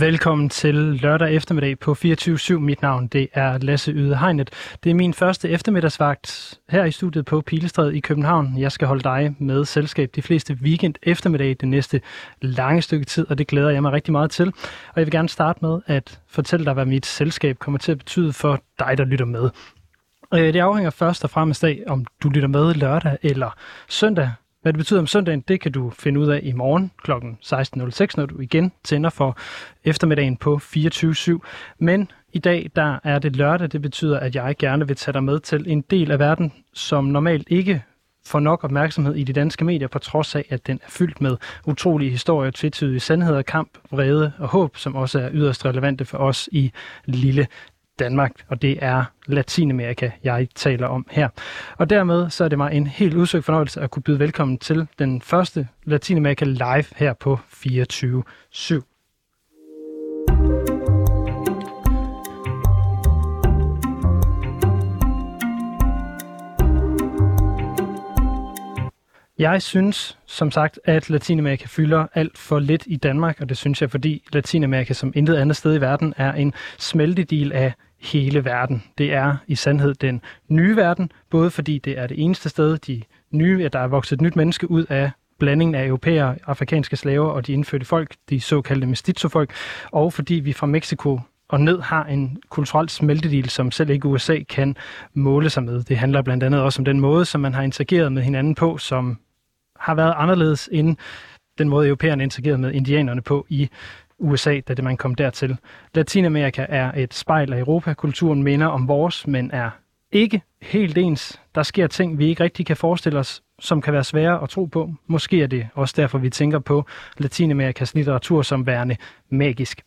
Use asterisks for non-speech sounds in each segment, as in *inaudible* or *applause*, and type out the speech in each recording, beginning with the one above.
Velkommen til lørdag eftermiddag på 24.7. Mit navn det er Lasse Yde Hegnet. Det er min første eftermiddagsvagt her i studiet på Pilestræde i København. Jeg skal holde dig med selskab de fleste weekend eftermiddag det næste lange stykke tid, og det glæder jeg mig rigtig meget til. Og jeg vil gerne starte med at fortælle dig, hvad mit selskab kommer til at betyde for dig, der lytter med. Øh, det afhænger først og fremmest af, om du lytter med lørdag eller søndag. Hvad det betyder om søndagen, det kan du finde ud af i morgen kl. 16.06, når du igen tænder for eftermiddagen på 24.7. Men i dag, der er det lørdag. Det betyder, at jeg gerne vil tage dig med til en del af verden, som normalt ikke får nok opmærksomhed i de danske medier, på trods af, at den er fyldt med utrolige historier, tvetydige sandheder, kamp, vrede og håb, som også er yderst relevante for os i lille Danmark, og det er Latinamerika, jeg taler om her. Og dermed så er det mig en helt udsøgt fornøjelse at kunne byde velkommen til den første Latinamerika live her på 24 /7. Jeg synes, som sagt, at Latinamerika fylder alt for lidt i Danmark, og det synes jeg, fordi Latinamerika som intet andet sted i verden er en smeltedil af hele verden. Det er i sandhed den nye verden, både fordi det er det eneste sted, de nye, at der er vokset et nyt menneske ud af blandingen af europæere, afrikanske slaver og de indfødte folk, de såkaldte mestizo-folk, og fordi vi fra Mexico og ned har en kulturel smeltedil, som selv ikke USA kan måle sig med. Det handler blandt andet også om den måde, som man har interageret med hinanden på, som har været anderledes end den måde, europæerne interagerede med indianerne på i USA, da det man kom dertil. Latinamerika er et spejl af Europa. Kulturen minder om vores, men er ikke helt ens. Der sker ting, vi ikke rigtig kan forestille os, som kan være svære at tro på. Måske er det også derfor, vi tænker på Latinamerikas litteratur som værende magisk.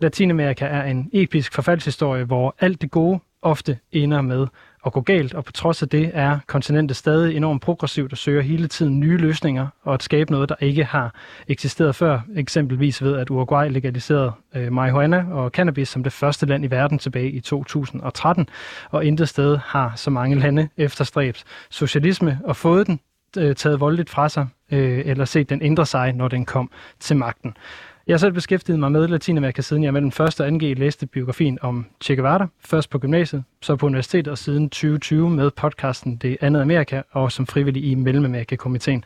Latinamerika er en episk forfaldshistorie, hvor alt det gode ofte ender med at gå galt, og på trods af det er kontinentet stadig enormt progressivt og søger hele tiden nye løsninger og at skabe noget, der ikke har eksisteret før. Eksempelvis ved, at Uruguay legaliserede øh, marihuana og cannabis som det første land i verden tilbage i 2013, og intet sted har så mange lande efterstræbt socialisme og fået den øh, taget voldeligt fra sig, øh, eller set den ændre sig, når den kom til magten. Jeg har selv beskæftiget mig med Latinamerika, siden jeg mellem 1. og 2G læste biografien om Che Guevara, først på gymnasiet, så på universitetet og siden 2020 med podcasten Det andet Amerika og som frivillig i Mellemamerika-komiteen.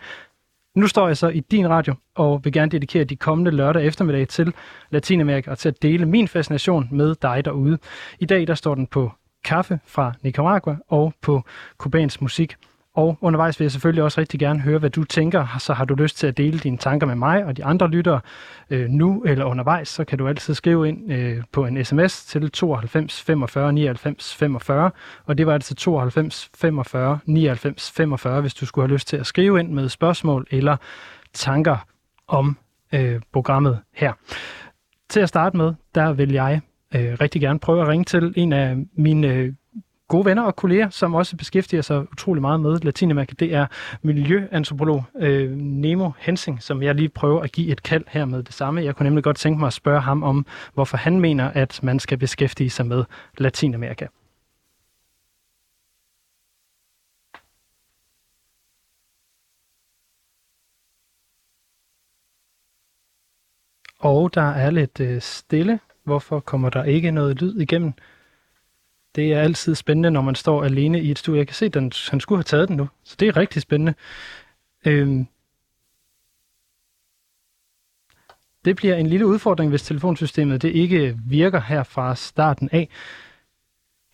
Nu står jeg så i din radio og vil gerne dedikere de kommende lørdag eftermiddag til Latinamerika og til at dele min fascination med dig derude. I dag der står den på kaffe fra Nicaragua og på kubansk musik. Og undervejs vil jeg selvfølgelig også rigtig gerne høre, hvad du tænker. Så har du lyst til at dele dine tanker med mig og de andre lyttere øh, nu eller undervejs, så kan du altid skrive ind øh, på en sms til 92 45 99 45. Og det var altså 92 45 99 45, hvis du skulle have lyst til at skrive ind med spørgsmål eller tanker om øh, programmet her. Til at starte med, der vil jeg øh, rigtig gerne prøve at ringe til en af mine øh, gode venner og kolleger, som også beskæftiger sig utrolig meget med Latinamerika. Det er miljøantropolog øh, Nemo Hensing, som jeg lige prøver at give et kald her med det samme. Jeg kunne nemlig godt tænke mig at spørge ham om, hvorfor han mener, at man skal beskæftige sig med Latinamerika. Og der er lidt øh, stille. Hvorfor kommer der ikke noget lyd igennem? Det er altid spændende, når man står alene i et studie. Jeg kan se, at den, han skulle have taget den nu, så det er rigtig spændende. Øhm, det bliver en lille udfordring, hvis telefonsystemet det ikke virker her fra starten af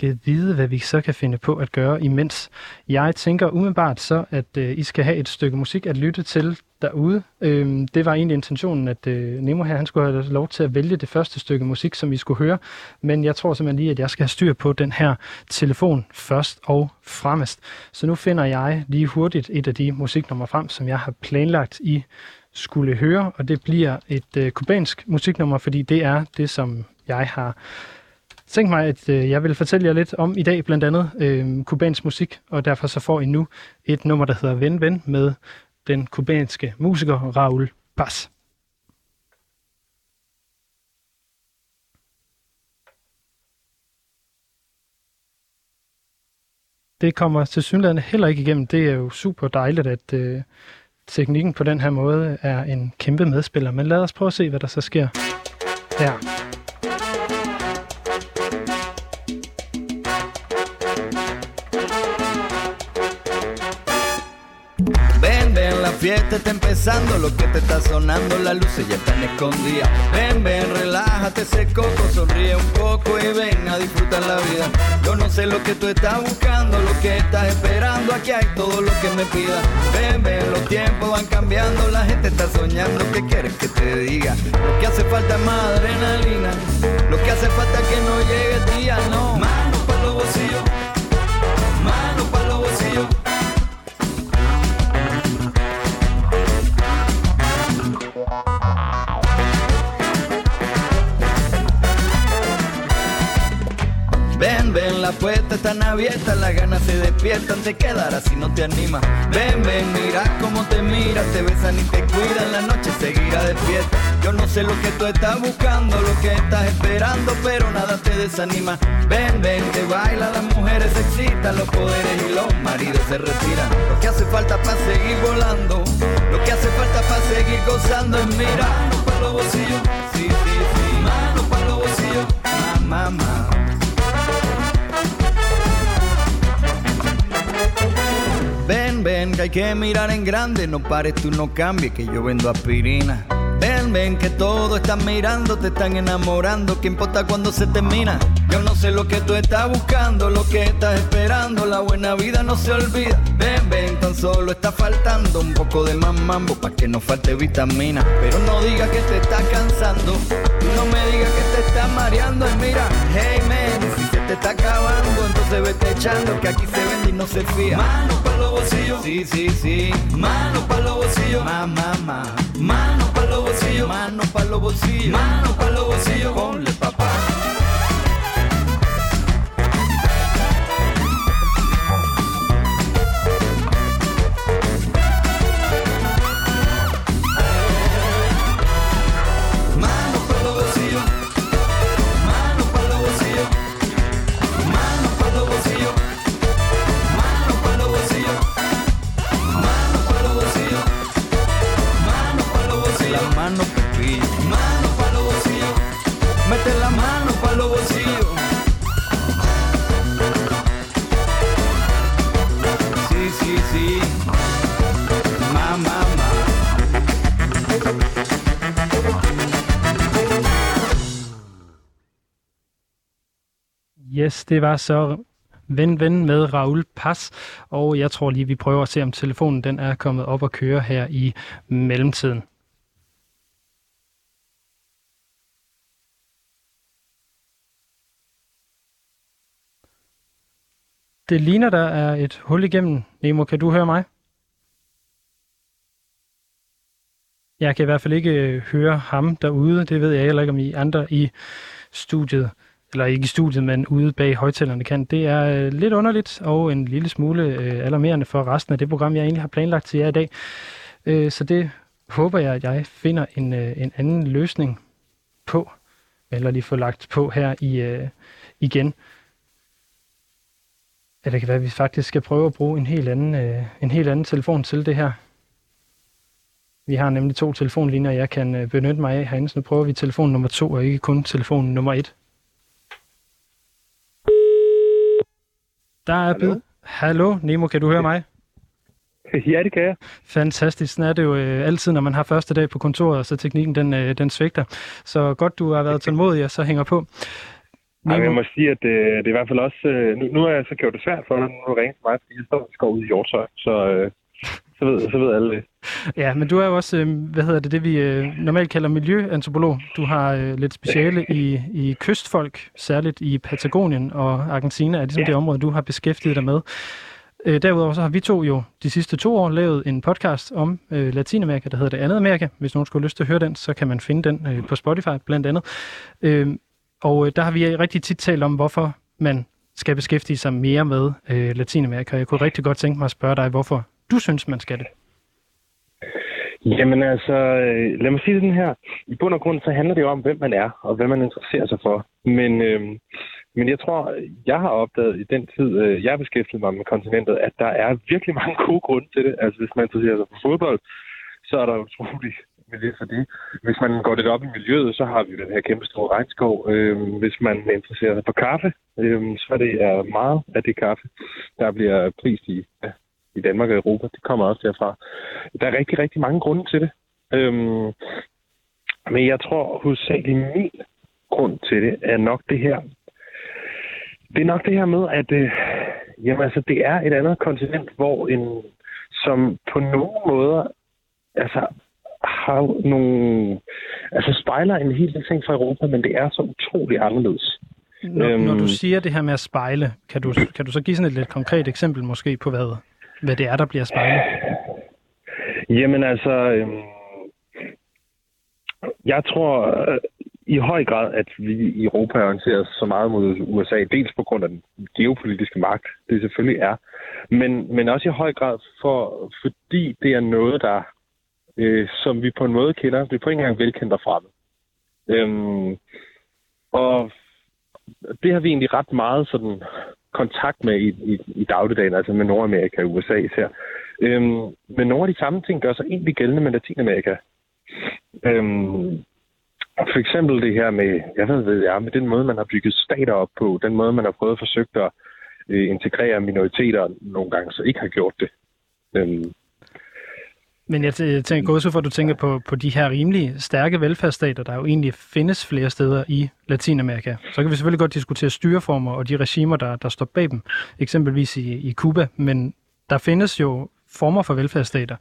kan vide, hvad vi så kan finde på at gøre imens. Jeg tænker umiddelbart så, at øh, I skal have et stykke musik at lytte til derude. Øhm, det var egentlig intentionen, at øh, Nemo her han skulle have lov til at vælge det første stykke musik, som vi skulle høre. Men jeg tror simpelthen lige, at jeg skal have styr på den her telefon først og fremmest. Så nu finder jeg lige hurtigt et af de musiknummer frem, som jeg har planlagt i skulle høre, og det bliver et øh, kubansk musiknummer, fordi det er det, som jeg har tænkt mig, at øh, jeg vil fortælle jer lidt om i dag, blandt andet øh, kubansk musik, og derfor så får I nu et nummer, der hedder Ven Ven med den kubanske musiker Raul Paz. Det kommer til synligheden heller ikke igennem. Det er jo super dejligt, at øh, teknikken på den her måde er en kæmpe medspiller. Men lad os prøve at se, hvad der så sker. her. La fiesta está empezando, lo que te está sonando, las luces ya están escondidas. Ven, ven, relájate ese coco, sonríe un poco y ven a disfrutar la vida. Yo no sé lo que tú estás buscando, lo que estás esperando, aquí hay todo lo que me pidas. Ven, ven, los tiempos van cambiando, la gente está soñando, ¿qué quieres que te diga? Lo que hace falta es más adrenalina, lo que hace falta es que no llegue el día, no. La puerta están abiertas, las ganas se despiertan, te quedarás si no te animas. Ven, ven, mira cómo te miras, te besan y te cuidan, la noche seguirá despierta. Yo no sé lo que tú estás buscando, lo que estás esperando, pero nada te desanima. Ven, ven, te baila, las mujeres se excitan, los poderes y los maridos se retiran. Lo que hace falta para seguir volando, lo que hace falta para seguir gozando es mirar. Para los bolsillos, sí, sí, sí, mano para los bolsillos, mamá, mamá. Ven, que hay que mirar en grande, no pares tú, no cambies, que yo vendo aspirina. Ven, ven, que todos están mirando, te están enamorando, ¿qué importa cuando se termina? Yo no sé lo que tú estás buscando, lo que estás esperando, la buena vida no se olvida. Ven, ven, tan solo está faltando un poco de más mambo que no falte vitamina. Pero no digas que te está cansando, no me digas que te está mareando. Y mira, hey man, si se te está acabando, entonces vete echando que aquí se vende y no se fía. Para los bolsillos, sí, sí, sí. Mano para los bolsillos, ma, ma, ma. Mano para los bolsillos, mano para los bolsillos, mano para los bolsillos, ponle papá. Yes, det var så Ven Ven med Raul Pas, og jeg tror lige, vi prøver at se, om telefonen den er kommet op og køre her i mellemtiden. Det ligner, der er et hul igennem. Nemo, kan du høre mig? Jeg kan i hvert fald ikke øh, høre ham derude. Det ved jeg heller ikke, om I andre i studiet, eller ikke i studiet, men ude bag højtalerne kan. Det er øh, lidt underligt og en lille smule øh, alarmerende for resten af det program, jeg egentlig har planlagt til jer i dag. Øh, så det håber jeg, at jeg finder en, øh, en anden løsning på, eller lige få lagt på her i øh, igen. Ja, det kan være, at vi faktisk skal prøve at bruge en helt anden, øh, en helt anden telefon til det her. Vi har nemlig to telefonlinjer, jeg kan øh, benytte mig af herinde, så nu prøver vi telefon nummer to, og ikke kun telefon nummer et. Der er Hallo? Hallo, Nemo, kan du høre mig? *laughs* Ja, det kan jeg. Fantastisk. Sådan er det jo øh, altid, når man har første dag på kontoret, så teknikken den, øh, den svigter. Så godt, du har været *laughs* tålmodig og så hænger på. Ej, Nemo, jeg må sige, at det, det er i hvert fald også... øh, Nu, nu har jeg så gjort det svært for dig, nu ringe til mig, fordi jeg står og skal ud i Hjortøj. Så, øh, så, ved, så ved alle det. ja, men du er jo også, øh, hvad hedder det, det vi øh, normalt kalder miljøantropolog. Du har øh, lidt speciale i, i kystfolk, særligt i Patagonien og Argentina, er ligesom Ja. det område, du har beskæftiget dig med. Øh, derudover så har vi to jo de sidste to år lavet en podcast om øh, Latinamerika, der hedder Det Andet Amerika. Hvis nogen skulle have lyst til at høre den, så kan man finde den øh, på Spotify blandt andet. Øh, og der har vi rigtig tit talt om, hvorfor man skal beskæftige sig mere med øh, Latinamerika. Jeg kunne rigtig godt tænke mig at spørge dig, hvorfor du synes, man skal det. Jamen altså, øh, lad mig sige det her. I bund og grund, så handler det jo om, hvem man er, og hvad man interesserer sig for. Men, øh, men jeg tror, jeg har opdaget i den tid, øh, jeg beskæftigede mig med kontinentet, at der er virkelig mange gode grunde til det. Altså, hvis man interesserer sig for fodbold, så er der utrolig miljø for det. Hvis man går lidt op i miljøet, så har vi den her kæmpe store regnskov. Øh, hvis man interesserer sig for kaffe, øh, så er det er meget af det kaffe, der bliver prist i, i Danmark og Europa. Det kommer også derfra. Der er rigtig, rigtig mange grunde til det. Øh, men jeg tror hovedsageligt min grund til det er nok det her. Det er nok det her med, at øh, jamen, altså, det er et andet kontinent, hvor en, som på nogle måder altså, har nogle, altså spejler en hel del ting fra Europa, men det er så utrolig anderledes. Når, øhm, når du siger det her med at spejle, kan du, kan du så give sådan et lidt konkret eksempel måske på, hvad, hvad det er, der bliver spejlet? Jamen altså, øh, jeg tror øh, i høj grad, at vi i Europa orienterer os så meget mod USA, dels på grund af den geopolitiske magt, det selvfølgelig er, men, men også i høj grad for, fordi det er noget, der øh, som vi på en måde kender. Vi på en gang velkendt derfra. Øhm, og det har vi egentlig ret meget sådan kontakt med i, i, i dagligdagen, altså med Nordamerika og USA især. Øhm, men nogle af de samme ting gør sig egentlig gældende med Latinamerika. Øhm, for eksempel det her med, jeg ved, hvad det er, med den måde, man har bygget stater op på, den måde, man har prøvet at forsøge at øh, integrere minoriteter nogle gange, så ikke har gjort det. Øhm, men jeg tænker også, for, at du tænker på, på de her rimelig stærke velfærdsstater, der jo egentlig findes flere steder i Latinamerika. Så kan vi selvfølgelig godt diskutere styreformer og de regimer, der, der står bag dem, eksempelvis i, i Cuba, men der findes jo former for velfærdsstater.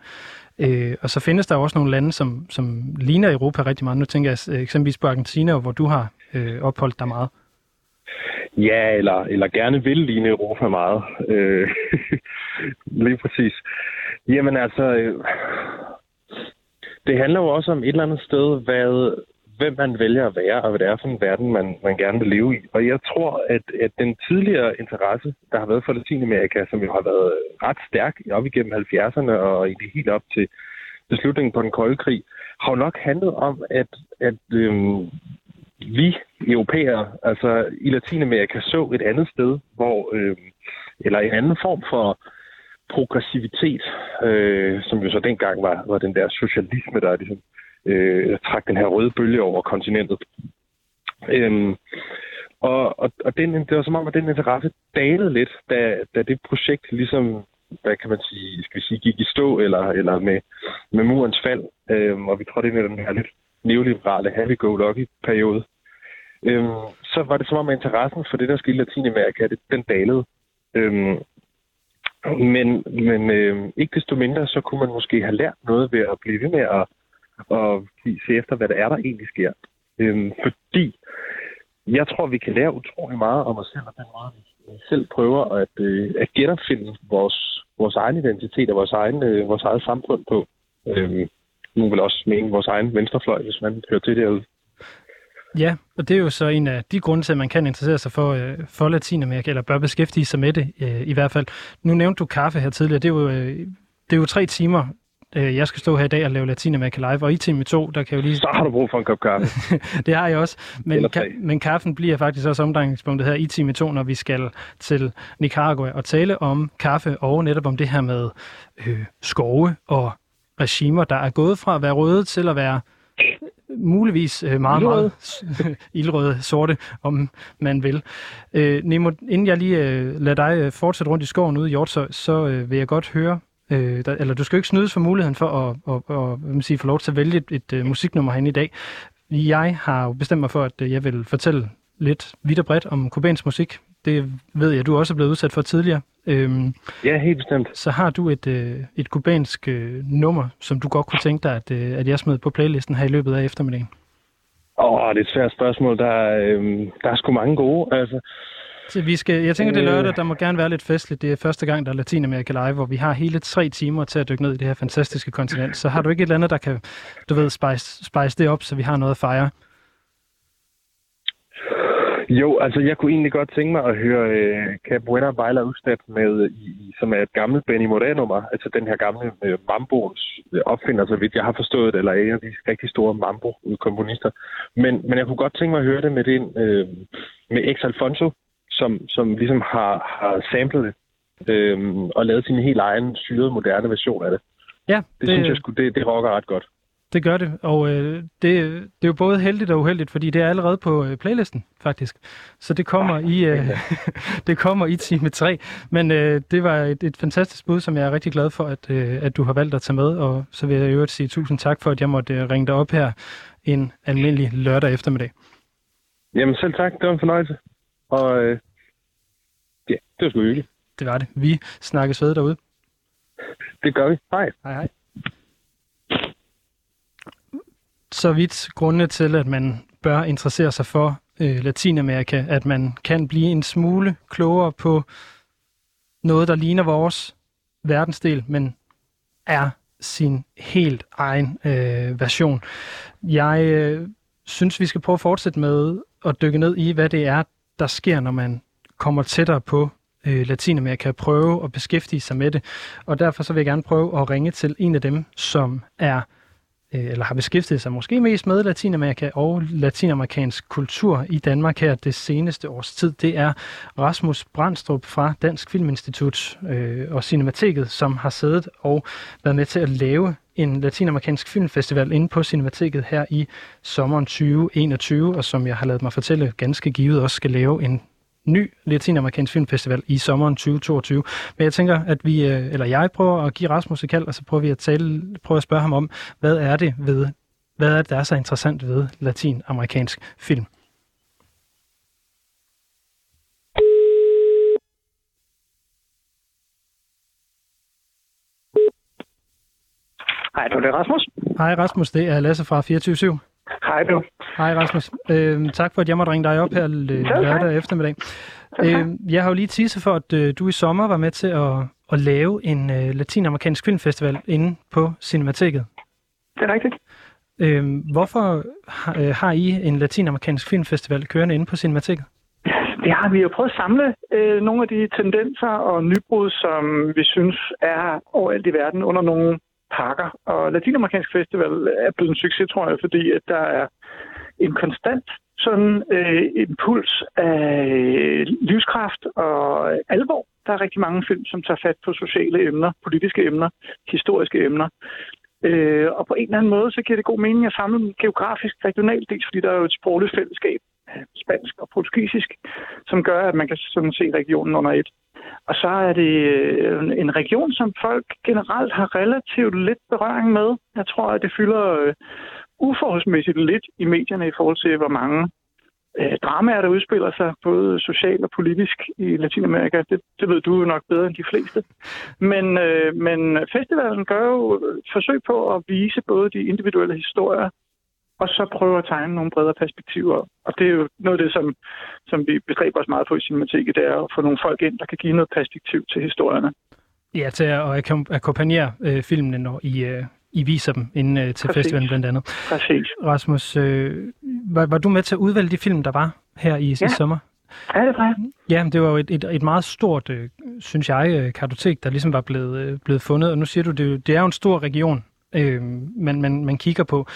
Øh, og så findes der også nogle lande, som, som ligner Europa rigtig meget. Nu tænker jeg øh, eksempelvis på Argentina, hvor du har øh, opholdt dig meget. Ja, eller, eller gerne vil ligne Europa meget. Øh, *laughs* lige præcis. Jamen altså, øh, det handler jo også om et eller andet sted, hvad, hvem man vælger at være, og hvad det er for en verden, man, man gerne vil leve i. Og jeg tror, at, at den tidligere interesse, der har været for Latinamerika, som jo har været ret stærk op igennem 70'erne og egentlig helt op til beslutningen på den kolde krig, har jo nok handlet om, at, at øhm, vi europæere, altså i Latinamerika, så et andet sted, hvor, øhm, eller en anden form for progressivitet, øh, som jo så dengang var, var den der socialisme, der ligesom, øh, trak den her røde bølge over kontinentet. Øhm, og, og, og den, det var som om, at den interesse dalede lidt, da, da det projekt ligesom, hvad kan man sige, skal vi sige, gik i stå, eller, eller med, med murens fald, øhm, og vi trådte ind i den her lidt neoliberale happy-go-lucky-periode, øhm, så var det som om, at interessen for det, der skete i Latinamerika, det, den dalede. Øhm, men men øh, ikke desto mindre, så kunne man måske have lært noget ved at blive ved med at, at se efter, hvad der er, der egentlig sker. Øhm, fordi jeg tror, vi kan lære utrolig meget om os selv, og den måde, vi selv prøver at, øh, at genopfinde vores, vores egen identitet og vores, egen, øh, vores eget samfund på. Øhm, nu vil også mene vores egen venstrefløj, hvis man hører til det, Ja, og det er jo så en af de grunde til, at man kan interessere sig for, øh, for Latinamerika, eller bør beskæftige sig med det øh, i hvert fald. Nu nævnte du kaffe her tidligere. Det er jo, øh, det er jo tre timer, øh, jeg skal stå her i dag og lave Latinamerika live, og i time 2, der kan jo lige... Så har du brug for en kop kaffe. *laughs* det har jeg også, men, ka- men kaffen bliver faktisk også omdrejningspunktet her i time 2, når vi skal til Nicaragua og tale om kaffe, og netop om det her med øh, skove og regimer, der er gået fra at være røde til at være muligvis øh, meget, meget *laughs* ildrøde sorte, om man vil. Øh, Nemo, inden jeg lige øh, lader dig øh, fortsætte rundt i skoven ude i Hjortshøj, så øh, vil jeg godt høre, øh, der, eller du skal jo ikke snydes for muligheden for at, at, at, at hvad man sige, få lov til at vælge et, et uh, musiknummer herinde i dag. Jeg har jo bestemt mig for, at uh, jeg vil fortælle lidt vidt og bredt om kubansk musik. Det ved jeg, du også er blevet udsat for tidligere. Øhm, ja, helt bestemt. Så har du et, øh, et kubansk øh, nummer, som du godt kunne tænke dig, at, øh, at jeg smed på playlisten her i løbet af eftermiddagen? Åh, oh, det er et svært spørgsmål. Der er, øh, der er sgu mange gode. Altså, så vi skal, jeg tænker, det er lørdag, der må gerne være lidt festligt. Det er første gang, der er Latinamerika Live, hvor vi har hele tre timer til at dykke ned i det her fantastiske kontinent. Så har du ikke et eller andet, der kan, du ved, spice, spice det op, så vi har noget at fejre? Jo, altså jeg kunne egentlig godt tænke mig at høre uh, Cabuena Baila Usted med, i, som er et gammelt Benny Moreno-nummer, altså den her gamle uh, mamboens uh, opfinder, så vidt jeg har forstået det, eller en af de rigtig store mambo-komponister. Men, men jeg kunne godt tænke mig at høre det med, den, uh, med Ex Alfonso, som, som ligesom har, har samlet det uh, og lavet sin helt egen syrede, moderne version af det. Ja, det, det synes jeg skulle, det, det rocker ret godt. Det gør det, og øh, det, det er jo både heldigt og uheldigt, fordi det er allerede på øh, playlisten, faktisk. Så det kommer i øh, *laughs* det kommer i time 3. Men øh, det var et, et fantastisk bud, som jeg er rigtig glad for, at, øh, at du har valgt at tage med, og så vil jeg i øvrigt sige tusind tak for, at jeg måtte øh, ringe dig op her en almindelig lørdag eftermiddag. Jamen selv tak, det var en fornøjelse. Og øh, ja, det var sgu hyggeligt. Det var det. Vi snakkes ved derude. Det gør vi. Hej. Hej hej. Så vidt grundene til, at man bør interessere sig for øh, Latinamerika, at man kan blive en smule klogere på noget, der ligner vores verdensdel, men er sin helt egen øh, version. Jeg øh, synes, vi skal prøve at fortsætte med at dykke ned i, hvad det er, der sker, når man kommer tættere på øh, Latinamerika, prøve at beskæftige sig med det. Og derfor så vil jeg gerne prøve at ringe til en af dem, som er Øh, eller har beskæftiget sig måske mest med Latinamerika og latinamerikansk kultur i Danmark her det seneste års tid. Det er Rasmus Brandstrup fra Dansk Filminstitut øh, og Cinemateket, som har siddet og været med til at lave en latinamerikansk filmfestival inde på Cinemateket her i sommeren 2021, og som jeg har lavet mig fortælle ganske givet også skal lave en ny latinamerikansk filmfestival i sommeren 2022. Men jeg tænker, at vi, øh, eller jeg prøver at give Rasmus et kald, og så prøver vi at tale, prøver at spørge ham om, hvad er det ved, hvad er det, der er så interessant ved latinamerikansk film? Hej, det er Rasmus. Hej Rasmus, det er Lasse fra 24 Hej du. Hej Rasmus. Øh, tak for, at jeg måtte ringe dig op her lørdag eftermiddag. Øh, jeg har jo lige tisse for, at øh, du i sommer var med til at, at lave en øh, latinamerikansk filmfestival inde på Cinemateket. Det er rigtigt. Øh, hvorfor har, øh, har I en latinamerikansk filmfestival kørende inde på Cinemateket? Det har vi jo prøvet at samle øh, nogle af de tendenser og nybrud, som vi synes er overalt i verden under nogle pakker. Og Latinamerikansk Festival er blevet en succes, tror jeg, fordi at der er en konstant sådan øh, impuls af livskraft og alvor. Der er rigtig mange film, som tager fat på sociale emner, politiske emner, historiske emner. Øh, og på en eller anden måde, så giver det god mening at samle dem geografisk regionalt, dels fordi der er jo et sprogligt fællesskab, spansk og portugisisk, som gør, at man kan sådan se regionen under et. Og så er det øh, en region, som folk generelt har relativt lidt berøring med. Jeg tror, at det fylder øh, uforholdsmæssigt lidt i medierne i forhold til, hvor mange øh, dramaer, der udspiller sig, både socialt og politisk i Latinamerika. Det, det ved du jo nok bedre end de fleste. Men, øh, men festivalen gør jo øh, forsøg på at vise både de individuelle historier, og så prøve at tegne nogle bredere perspektiver. Og det er jo noget af det, som, som vi bestræber os meget på i Cinemateket, det er at få nogle folk ind, der kan give noget perspektiv til historierne. Ja, til at akkompagnere øh, filmene, når I, øh, i viser dem ind øh, til Præcis. festivalen blandt andet. Præcis. Rasmus, øh, var, var du med til at udvælge de film, der var her i, ja. i sommer? Ja, det var. Ja, det var jo et, et, et meget stort, øh, synes jeg, øh, kartotek, der ligesom var blevet, øh, blevet fundet. Og nu siger du, det, det er jo en stor region, øh, man, man, man kigger på.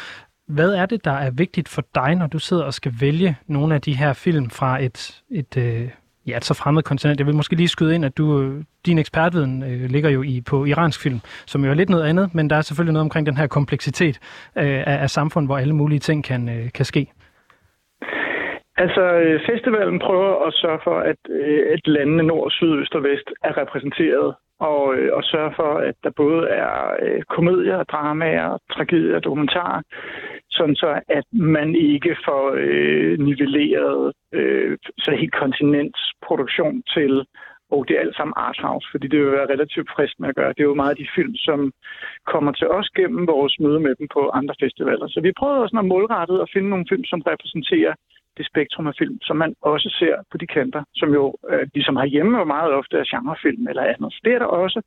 Hvad er det, der er vigtigt for dig, når du sidder og skal vælge nogle af de her film fra et, et, øh, ja, et så fremmed kontinent? Jeg vil måske lige skyde ind, at du, øh, din ekspertviden øh, ligger jo i, på iransk film, som jo er lidt noget andet, men der er selvfølgelig noget omkring den her kompleksitet øh, af, af samfund, hvor alle mulige ting kan, øh, kan ske. Altså, øh, festivalen prøver at sørge for, at, øh, at landene nord, syd, øst og vest er repræsenteret og, øh, og sørge for, at der både er øh, komedier, dramaer, tragedier, dokumentarer, sådan så at man ikke får øh, nivelleret øh, så helt kontinentsproduktion til og det er alt sammen arthouse, fordi det vil være relativt fristende at gøre. Det er jo meget af de film, som kommer til os gennem vores møde med dem på andre festivaler. Så vi prøver også at målrettet at finde nogle film, som repræsenterer det spektrum af film, som man også ser på de kanter, som jo øh, ligesom har hjemme meget ofte er genrefilm eller andet. Så det er der også.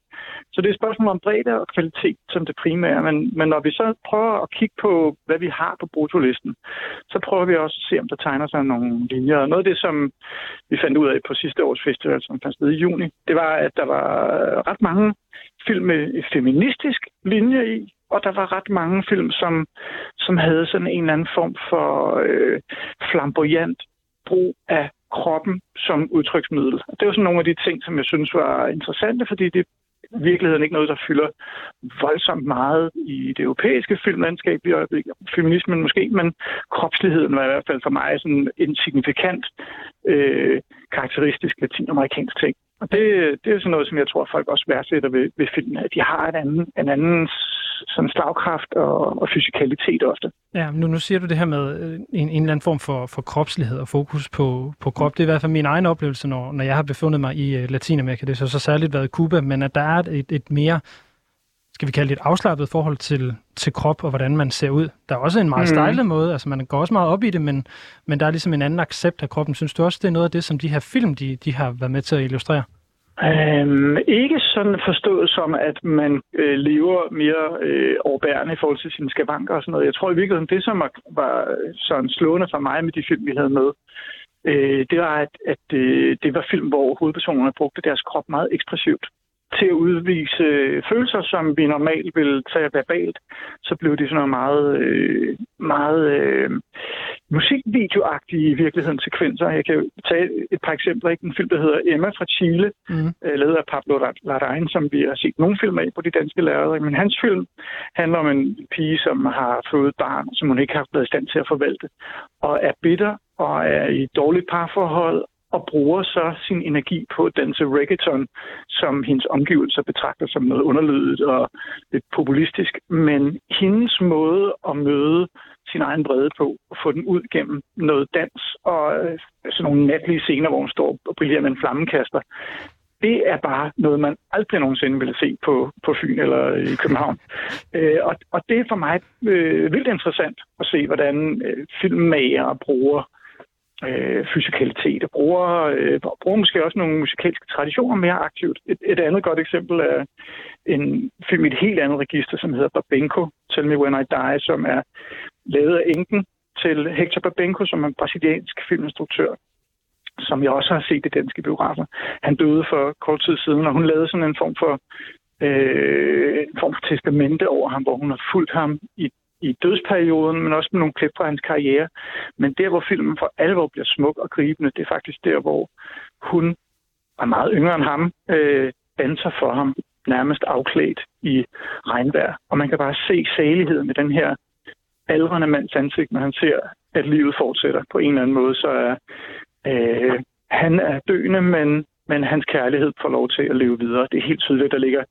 Så det er et spørgsmål om bredde og kvalitet som det primære. Men, men når vi så prøver at kigge på, hvad vi har på brutolisten, så prøver vi også at se, om der tegner sig nogle linjer. Og noget af det, som vi fandt ud af på sidste års festival, som fandt sted i juni, det var, at der var øh, ret mange film med feministisk linje i, og der var ret mange film, som, som havde sådan en eller anden form for øh, flamboyant brug af kroppen som udtryksmiddel. Og det var sådan nogle af de ting, som jeg synes var interessante, fordi det virkeligheden ikke noget, der fylder voldsomt meget i det europæiske filmlandskab i øjeblikket. Feminismen måske, men kropsligheden var i hvert fald for mig sådan en signifikant øh, karakteristisk latinamerikansk ting. Og det, det er sådan noget, som jeg tror, folk også værdsætter ved, ved filmen, at de har en anden, en anden sådan slagkraft og, og fysikalitet ofte. Ja, nu, nu siger du det her med øh, en, en eller anden form for, for kropslighed og fokus på, på krop. Det er i hvert fald min egen oplevelse, når, når jeg har befundet mig i uh, Latinamerika. Det har så, så særligt været Cuba, men at der er et, et mere skal vi kalde det et afslappet forhold til, til krop og hvordan man ser ud. Der er også en meget mm. stejlet måde, altså man går også meget op i det, men, men der er ligesom en anden accept af kroppen. Synes du også, det er noget af det, som de her film, de, de har været med til at illustrere? Øhm, ikke sådan forstået som, at man øh, lever mere øh, overbærende i forhold til sine skavanker og sådan noget. Jeg tror i virkeligheden, det som var, var sådan slående for mig med de film, vi havde med, øh, det var, at, at øh, det var film, hvor hovedpersonerne brugte deres krop meget ekspressivt til at udvise følelser, som vi normalt vil tage verbalt, så blev det sådan noget meget, øh, meget øh, musikvideoagtige i virkeligheden sekvenser. Jeg kan tage et par eksempler. Ikke? En film, der hedder Emma fra Chile, mm. øh, lavet af Pablo Larraín, som vi har set nogle film af på de danske lærere. Men hans film handler om en pige, som har fået barn, som hun ikke har været i stand til at forvalte, og er bitter og er i dårligt parforhold og bruger så sin energi på at danse reggaeton, som hendes omgivelser betragter som noget underlydigt og lidt populistisk. Men hendes måde at møde sin egen brede på og få den ud gennem noget dans og øh, sådan nogle natlige scener, hvor hun står og brillerer med en flammekaster, det er bare noget, man aldrig nogensinde ville se på, på Fyn eller i København. *laughs* Øh, og, og det er for mig øh, vildt interessant at se, hvordan øh, filmmager bruger øh, Øh, fysikalitet og bruger, øh, bruger måske også nogle musikalske traditioner mere aktivt. Et, et andet godt eksempel er en film i et helt andet register, som hedder Babenco, Tell Me When I Die, som er lavet af enken til Hector Babenco, som er en brasiliansk filminstruktør som jeg også har set i danske biografer. Han døde for kort tid siden, og hun lavede sådan en form for øh, en form for testamente over ham, hvor hun har fulgt ham i i dødsperioden, men også med nogle klip fra hans karriere. Men der, hvor filmen for alvor bliver smuk og gribende, det er faktisk der, hvor hun er meget yngre end ham, øh, danser for ham, nærmest afklædt i regnvejr. Og man kan bare se saligheden med den her aldrende mands ansigt, når han ser, at livet fortsætter på en eller anden måde. Så er øh, han er døende, men, men hans kærlighed får lov til at leve videre. Det er helt tydeligt, der ligger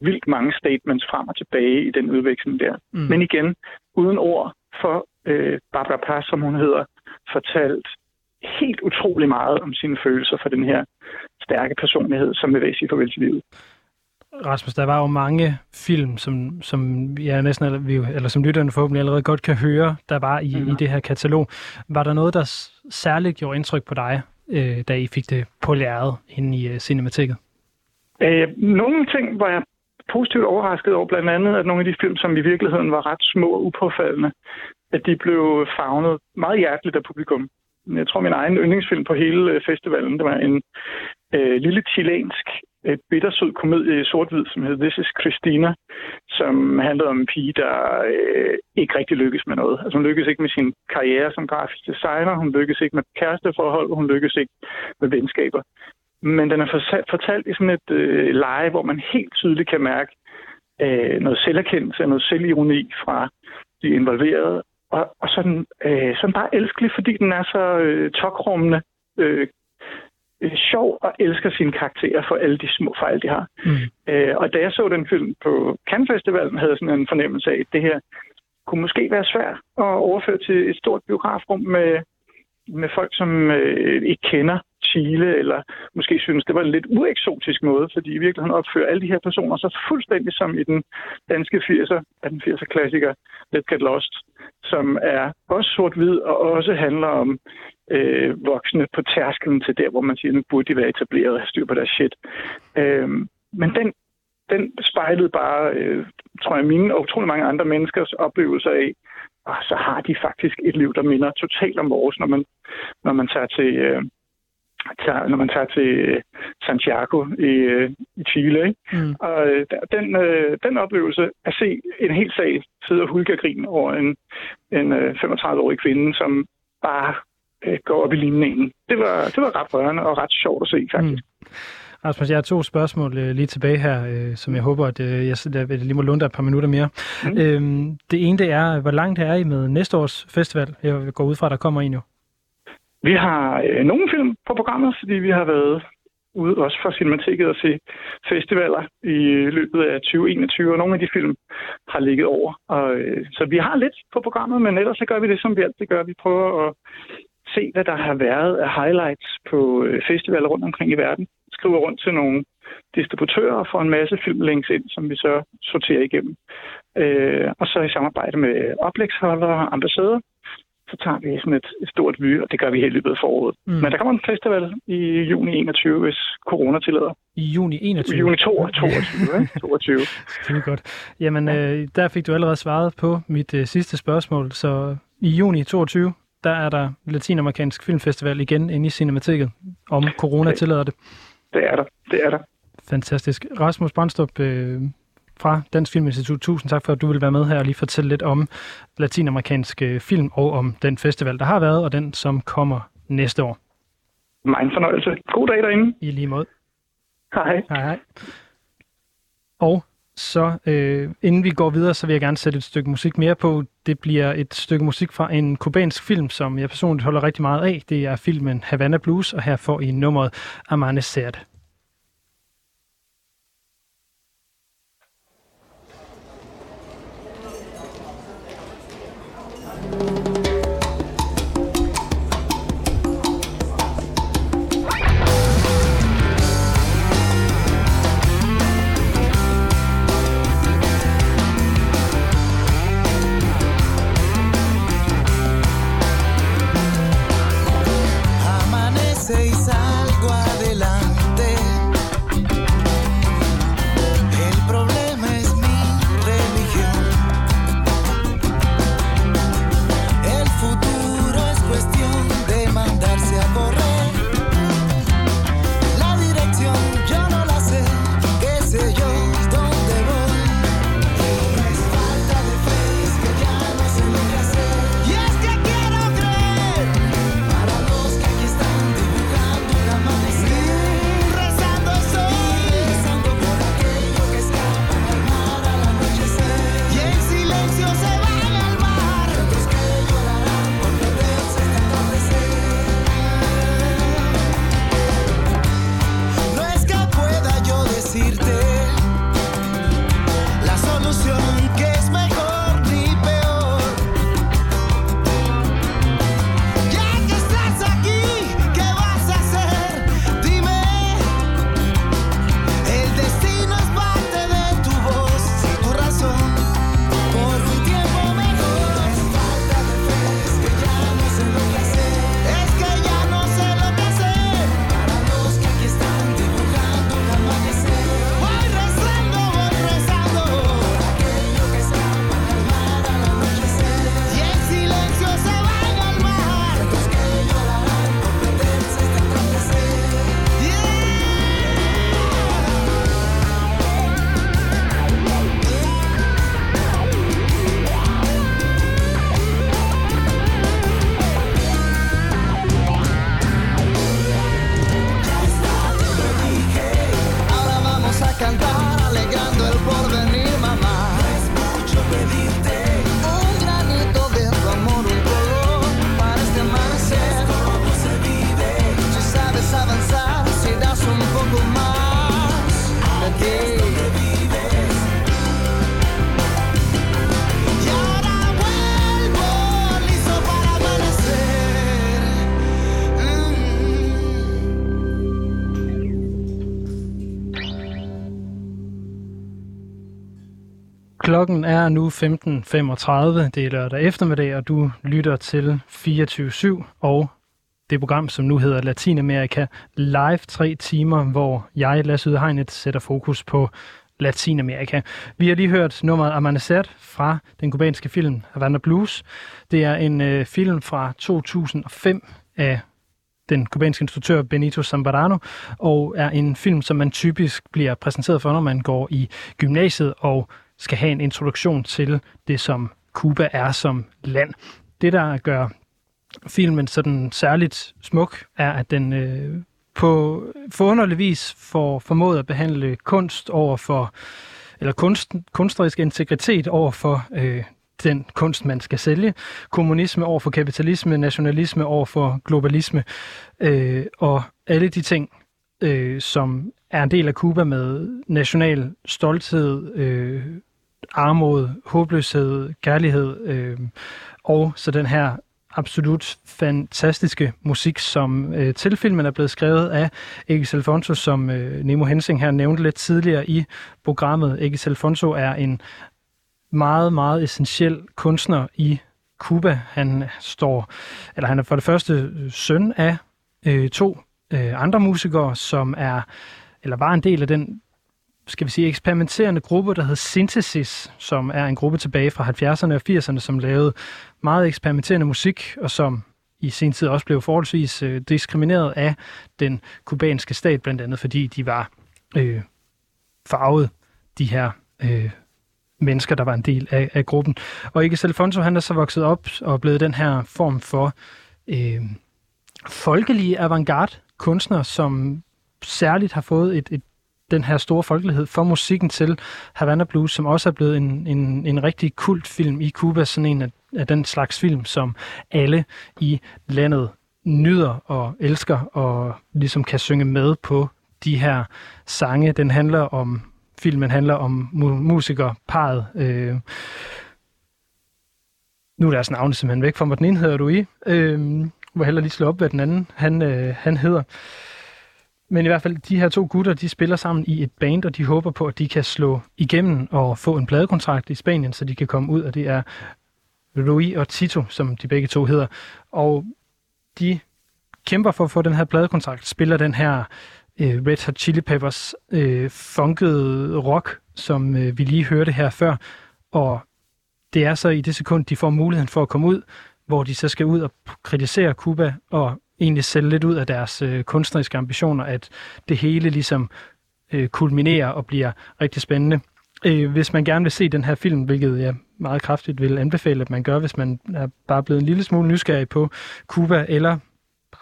vildt mange statements frem og tilbage i den udveksling der. Mm. Men igen, uden ord for øh, Barbara Paz, som hun hedder, fortalt helt utrolig meget om sine følelser for den her stærke personlighed, som vil sige farvel til livet. Rasmus, der var jo mange film, som, som ja, næsten eller, eller som lytterne forhåbentlig allerede godt kan høre, der var i, mm. i det her katalog. Var der noget, der særligt gjorde indtryk på dig, øh, da I fik det på lærret inde i øh, cinematikket? Øh, nogle ting, hvor jeg positivt overrasket over blandt andet, at nogle af de film, som i virkeligheden var ret små og upåfaldende, at de blev fagnet meget hjerteligt af publikum. Jeg tror, min egen yndlingsfilm på hele øh, festivalen, det var en øh, lille chilensk øh, bittersød komedie i sort-hvid, som hed This is Christina, som handlede om en pige, der øh, ikke rigtig lykkes med noget. Altså hun lykkes ikke med sin karriere som grafisk designer, hun lykkes ikke med kæresteforhold, hun lykkes ikke med venskaber. Men den er fortalt i sådan et øh, leje, hvor man helt tydeligt kan mærke øh, noget selverkendelse og noget selvironi fra de involverede. Og, og sådan, øh, sådan bare elskelig, fordi den er så øh, tokrummende, øh, øh, sjov og elsker sine karakterer for alle de små fejl, de har. Mm. Øh, og da jeg så den film på Cannes Festivalen, havde jeg sådan en fornemmelse af, at det her kunne måske være svært at overføre til et stort biografrum med, med folk, som øh, ikke kender Chile, eller måske synes, det var en lidt ueksotisk måde, fordi i virkeligheden opfører alle de her personer så fuldstændig som i den danske 80'er, af den 80'er klassiker Let's Get Lost, som er også sort-hvid og også handler om øh, voksne på tærskelen til der, hvor man siger, nu burde de være etableret og have styr på deres shit. Øh, men den, den spejlede bare, øh, tror jeg, mine og utrolig mange andre menneskers oplevelser af, og så har de faktisk et liv, der minder totalt om vores, når man, når man tager til, øh, tager, når man tager til øh, Santiago i, øh, i Chile. Ikke? Mm. Og øh, den, den oplevelse at se en hel sag sidde og hulke grin over en, en øh, 35-årig kvinde, som bare går op i ligningen, det var, det var ret rørende og ret sjovt at se, faktisk. Mm. Rasmus, jeg har to spørgsmål øh, lige tilbage her, øh, som jeg håber, at øh, jeg, jeg lige må lunde et par minutter mere. Mm. Øhm, det ene det er, hvor langt er I med næste års festival? Jeg går ud fra, at der kommer en jo. Vi har øh, nogle film på programmet, fordi vi har været ude også fra Cinemateket og se festivaler i øh, løbet af 2021, og nogle af de film har ligget over. Og, øh, så vi har lidt på programmet, men ellers så gør vi det, som vi altid gør. Vi prøver at se, hvad der har været af highlights på øh, festivaler rundt omkring i verden. Skriver rundt til nogle distributører og får en masse filmlinks ind, som vi så sorterer igennem. Øh, og så i samarbejde med oplægsholdere og ambassader, så tager vi sådan et, stort vy, og det gør vi helt i løbet af foråret. Mm. Men der kommer en festival i juni 21, hvis corona tillader. I juni 21? I juni 22, 22, 22. det er godt. Jamen, øh, der fik du allerede svaret på mit øh, sidste spørgsmål, så i juni 22, der er der Latinamerikansk Filmfestival igen inde i Cinemateket, om corona tillader det. Det er der, det er der. Fantastisk. Rasmus Brandstrup, øh, fra Dansk Filminstitut. Tusind tak for, at du vil være med her og lige fortælle lidt om latinamerikanske film og om den festival, der har været, og den, som kommer næste år. Meget fornøjelse. God dag derinde. I lige måde. Hej. Hej, hej. Og så øh, inden vi går videre, så vil jeg gerne sætte et stykke musik mere på. Det bliver et stykke musik fra en kubansk film, som jeg personligt holder rigtig meget af. Det er filmen Havana Blues, og her får I nummeret Amanecer. Klokken er nu 15.35. Det er lørdag eftermiddag, og du lytter til 24-7 og det program, som nu hedder Latinamerika Live. 3 timer, hvor jeg, Lasse Udhegnet, sætter fokus på Latinamerika. Vi har lige hørt nummeret Amanecer fra den kubanske film Havana Blues. Det er en øh, film fra 2005 af den kubanske instruktør Benito Zambrano, og er en film, som man typisk bliver præsenteret for, når man går i gymnasiet og skal have en introduktion til det, som Cuba er som land. Det, der gør filmen sådan særligt smuk, er, at den øh, på forunderlig vis får formået at behandle kunst over for, eller kunst, kunstnerisk integritet over for øh, den kunst, man skal sælge. Kommunisme over for kapitalisme, nationalisme over for globalisme, øh, og alle de ting, øh, som er en del af Kuba med national stolthed, øh, armod, håbløshed, kærlighed, øh, og så den her absolut fantastiske musik, som øh, til filmen er blevet skrevet af Egis Alfonso, som øh, Nemo Hensing her nævnte lidt tidligere i programmet. Egis Alfonso er en meget, meget essentiel kunstner i Cuba. Han står, eller han er for det første søn af øh, to øh, andre musikere, som er, eller var en del af den skal vi sige, eksperimenterende gruppe, der hed Synthesis, som er en gruppe tilbage fra 70'erne og 80'erne, som lavede meget eksperimenterende musik, og som i sin tid også blev forholdsvis øh, diskrimineret af den kubanske stat, blandt andet fordi de var øh, farvet, de her øh, mennesker, der var en del af, af gruppen. Og Ikke Alfonso, han er så vokset op og blevet den her form for øh, folkelige avantgarde kunstner, som særligt har fået et, et den her store folkelighed for musikken til Havana Blues, som også er blevet en, en, en rigtig kult film i Cuba, sådan en af, af den slags film, som alle i landet nyder og elsker og ligesom kan synge med på de her sange. Den handler om, filmen handler om mu- musikerparet. Øh, nu er deres navne simpelthen væk fra mig. Den ene hedder du i. Øh, må heller lige slå op, hvad den anden han, øh, han hedder. Men i hvert fald, de her to gutter, de spiller sammen i et band, og de håber på, at de kan slå igennem og få en pladekontrakt i Spanien, så de kan komme ud, og det er Rui og Tito, som de begge to hedder. Og de kæmper for at få den her pladekontrakt, spiller den her øh, Red Hot Chili Peppers øh, funkede rock, som øh, vi lige hørte her før. Og det er så i det sekund, de får muligheden for at komme ud, hvor de så skal ud og kritisere Cuba og egentlig sælge lidt ud af deres øh, kunstneriske ambitioner, at det hele ligesom øh, kulminerer og bliver rigtig spændende. Øh, hvis man gerne vil se den her film, hvilket jeg meget kraftigt vil anbefale, at man gør, hvis man er bare blevet en lille smule nysgerrig på Cuba, eller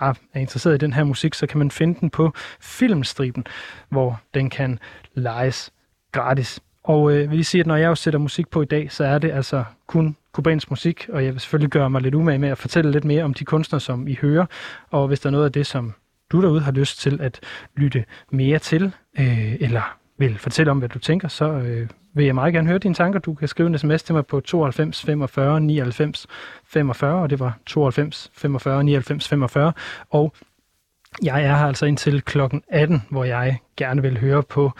bare er interesseret i den her musik, så kan man finde den på Filmstriben, hvor den kan lejes gratis. Og øh, vil lige sige, at når jeg jo sætter musik på i dag, så er det altså kun kubansk musik, og jeg vil selvfølgelig gøre mig lidt umage med at fortælle lidt mere om de kunstnere, som I hører, og hvis der er noget af det, som du derude har lyst til at lytte mere til, øh, eller vil fortælle om, hvad du tænker, så øh, vil jeg meget gerne høre dine tanker. Du kan skrive en sms til mig på 92 45 99 45, og det var 92 45 99 45, og jeg er her altså indtil klokken 18, hvor jeg gerne vil høre på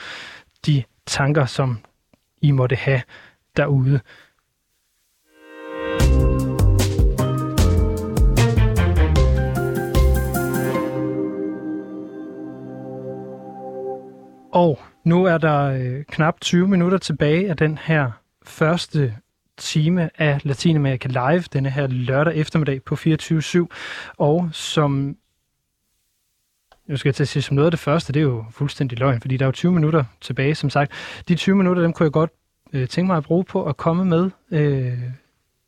de tanker, som I måtte have derude. Og nu er der øh, knap 20 minutter tilbage af den her første time af Latinamerika Live, denne her lørdag eftermiddag på 24-7. Og som nu skal jeg til at sige, som noget af det første, det er jo fuldstændig løgn, fordi der er jo 20 minutter tilbage, som sagt. De 20 minutter, dem kunne jeg godt øh, tænke mig at bruge på at komme med, øh,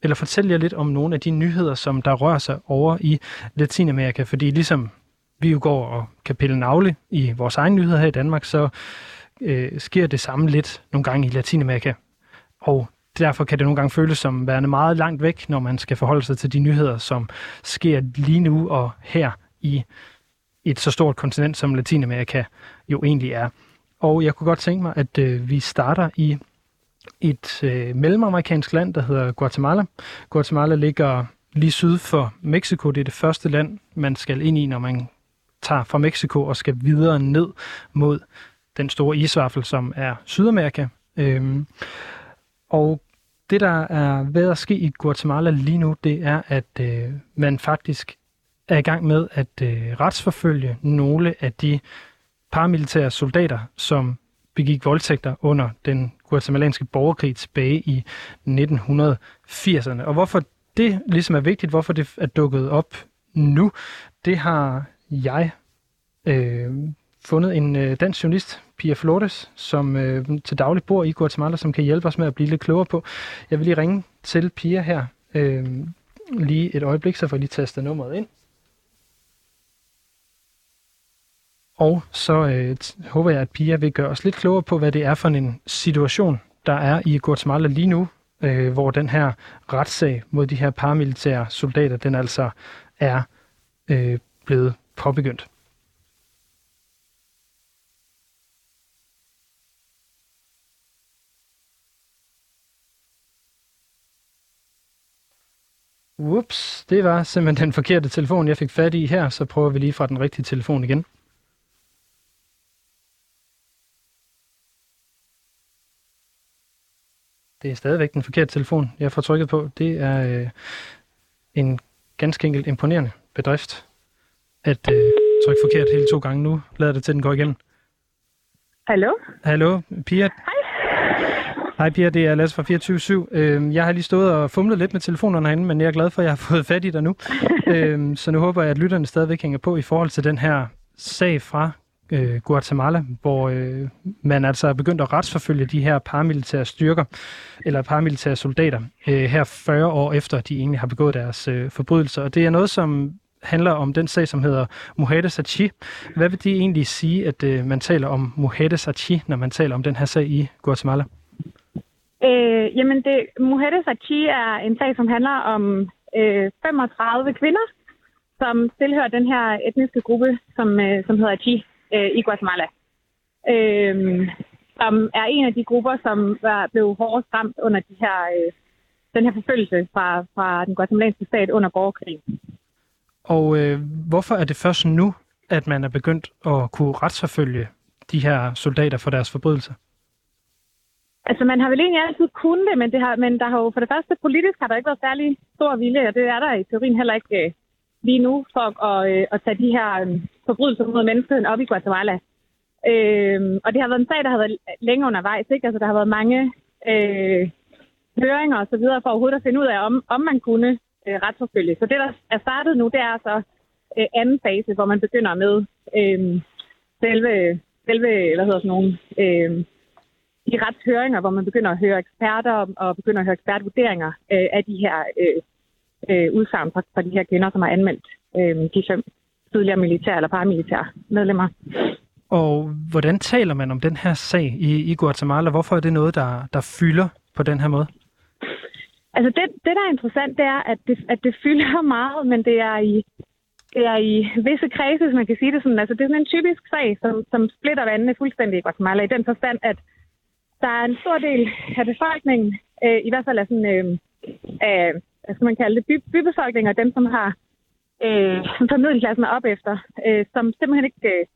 eller fortælle jer lidt om nogle af de nyheder, som der rører sig over i Latinamerika, fordi ligesom vi jo går og kan pille navle i vores egen nyheder her i Danmark, så øh, sker det samme lidt nogle gange i Latinamerika. Og derfor kan det nogle gange føles som værende meget langt væk, når man skal forholde sig til de nyheder, som sker lige nu og her i et så stort kontinent, som Latinamerika jo egentlig er. Og jeg kunne godt tænke mig, at øh, vi starter i et øh, mellemamerikansk land, der hedder Guatemala. Guatemala ligger lige syd for Mexico. Det er det første land, man skal ind i, når man tager fra Mexico og skal videre ned mod den store isvaffel, som er Sydamerika. Øhm, og det, der er ved at ske i Guatemala lige nu, det er, at øh, man faktisk er i gang med at øh, retsforfølge nogle af de paramilitære soldater, som begik voldtægter under den guatemalanske borgerkrig tilbage i 1980'erne. Og hvorfor det ligesom er vigtigt, hvorfor det er dukket op nu, det har jeg øh, fundet en øh, dansk journalist, Pia Flores, som øh, til daglig bor i Guatemala, som kan hjælpe os med at blive lidt klogere på. Jeg vil lige ringe til Pia her øh, lige et øjeblik, så får jeg lige tastet nummeret ind. Og så øh, håber jeg, at Pia vil gøre os lidt klogere på, hvad det er for en situation, der er i Guatemala lige nu, øh, hvor den her retssag mod de her paramilitære soldater, den altså er øh, blevet påbegyndt. Ups, det var simpelthen den forkerte telefon, jeg fik fat i her, så prøver vi lige fra den rigtige telefon igen. Det er stadigvæk den forkerte telefon, jeg får trykket på. Det er øh, en ganske enkelt imponerende bedrift at øh, trykke forkert hele to gange nu. Lader det til, den går igen. Hallo? Hallo, Pia. Hej. Hej Pia, det er Lasse fra 24-7. Øhm, jeg har lige stået og fumlet lidt med telefonerne herinde, men jeg er glad for, at jeg har *laughs* fået fat i dig nu. *laughs* øhm, så nu håber jeg, at lytterne stadigvæk hænger på i forhold til den her sag fra øh, Guatemala, hvor øh, man altså er begyndt at retsforfølge de her paramilitære styrker, eller paramilitære soldater, øh, her 40 år efter, de egentlig har begået deres øh, forbrydelser. Og det er noget, som handler om den sag, som hedder Mohede Sachi. Hvad vil det egentlig sige, at øh, man taler om Mohede Sachi, når man taler om den her sag i Guatemala? Øh, jamen, det, Mohede Sachi er en sag, som handler om øh, 35 kvinder, som tilhører den her etniske gruppe, som, øh, som hedder Chi øh, i Guatemala. Øh, som er en af de grupper, som var, blev hårdest ramt under de her, øh, den her forfølgelse fra, fra den guatemalanske stat under borgerkrigen. Og øh, hvorfor er det først nu, at man er begyndt at kunne retsforfølge de her soldater for deres forbrydelser? Altså, man har vel egentlig altid kunnet det, men, det har, men der har jo for det første politisk har der ikke været særlig stor vilje, og det er der i teorien heller ikke øh, lige nu for at, øh, at tage de her øh, forbrydelser mod menneskeheden op i Guatemala. Øh, og det har været en sag, der har været længe undervejs. Ikke? Altså, der har været mange øh, høringer og så videre for overhovedet at finde ud af, om, om man kunne øh, retsforfølge. Så det, der er startet nu, det er så øh, anden fase, hvor man begynder med øh, selve, selve hvad hedder sådan nogle, øh, de retshøringer, hvor man begynder at høre eksperter og begynder at høre ekspertvurderinger øh, af de her øh, øh, udsagn fra, fra de her kvinder, som har anmeldt øh, de fem tidligere militære eller paramilitære medlemmer. Og hvordan taler man om den her sag i, i Guatemala? Hvorfor er det noget, der, der fylder på den her måde? Altså det, det, der er interessant, det er, at det, at det fylder *laughs* meget, men det er i, det er i visse kredse, hvis man kan sige det sådan. Altså det er sådan en typisk sag, som, som splitter vandene fuldstændig i Guatemala, i den forstand, at der er en stor del af befolkningen, øh, i hvert fald af sådan, øh, af, hvad skal man kalde det, by, bybefolkningen, og dem, som har øh, som tager middelklassen op efter, øh, som simpelthen ikke øh,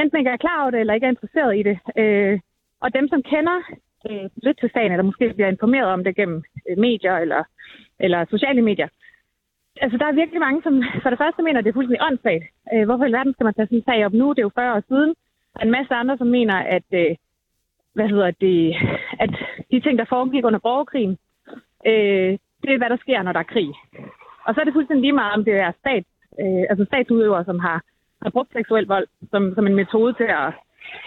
enten ikke er klar over det, eller ikke er interesseret i det. Øh, og dem, som kender øh, lidt til sagen, eller måske bliver informeret om det gennem øh, medier eller, eller sociale medier. Altså, der er virkelig mange, som for det første mener, at det er fuldstændig åndssvagt. Øh, hvorfor i verden skal man tage sådan en sag op nu? Det er jo 40 år siden. Der er en masse andre, som mener, at, øh, hvad hedder det, at de ting, der foregik under borgerkrigen, øh, det er, hvad der sker, når der er krig. Og så er det fuldstændig lige meget, om det er stat, øh, altså statsudøvere, som har, har brugt seksuel vold som, som en metode til at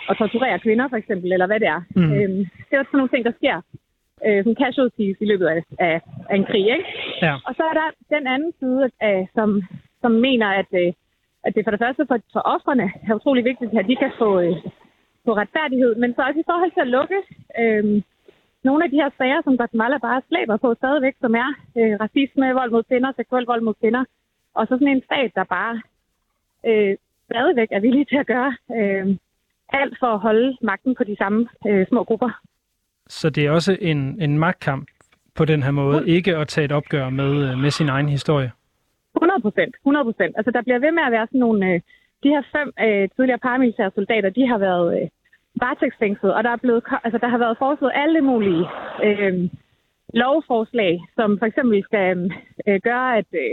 at torturere kvinder, for eksempel, eller hvad det er. Mm. Øhm, det er sådan nogle ting, der sker øh, som casualties i løbet af, af, af en krig. Ikke? Ja. Og så er der den anden side, af, som, som mener, at, øh, at det for det første for, for offrene er utrolig vigtigt, at de kan få, øh, få retfærdighed, men så også i forhold til at lukke øh, nogle af de her sager, som Guatemala bare slæber på stadigvæk, som er øh, racisme, vold mod kvinder, seksuel vold mod kvinder, og så sådan en stat, der bare øh, stadigvæk er villig til at gøre øh, alt for at holde magten på de samme øh, små grupper. Så det er også en, en magtkamp på den her måde, ikke at tage et opgør med, øh, med sin egen historie? 100 procent. 100 procent. Altså, der bliver ved med at være sådan nogle... Øh, de her fem øh, tidligere paramilitære soldater, de har været øh, varetægtsfængslet, og der, er blevet, altså, der har været foreslået alle mulige øh, lovforslag, som for eksempel skal øh, gøre, at øh,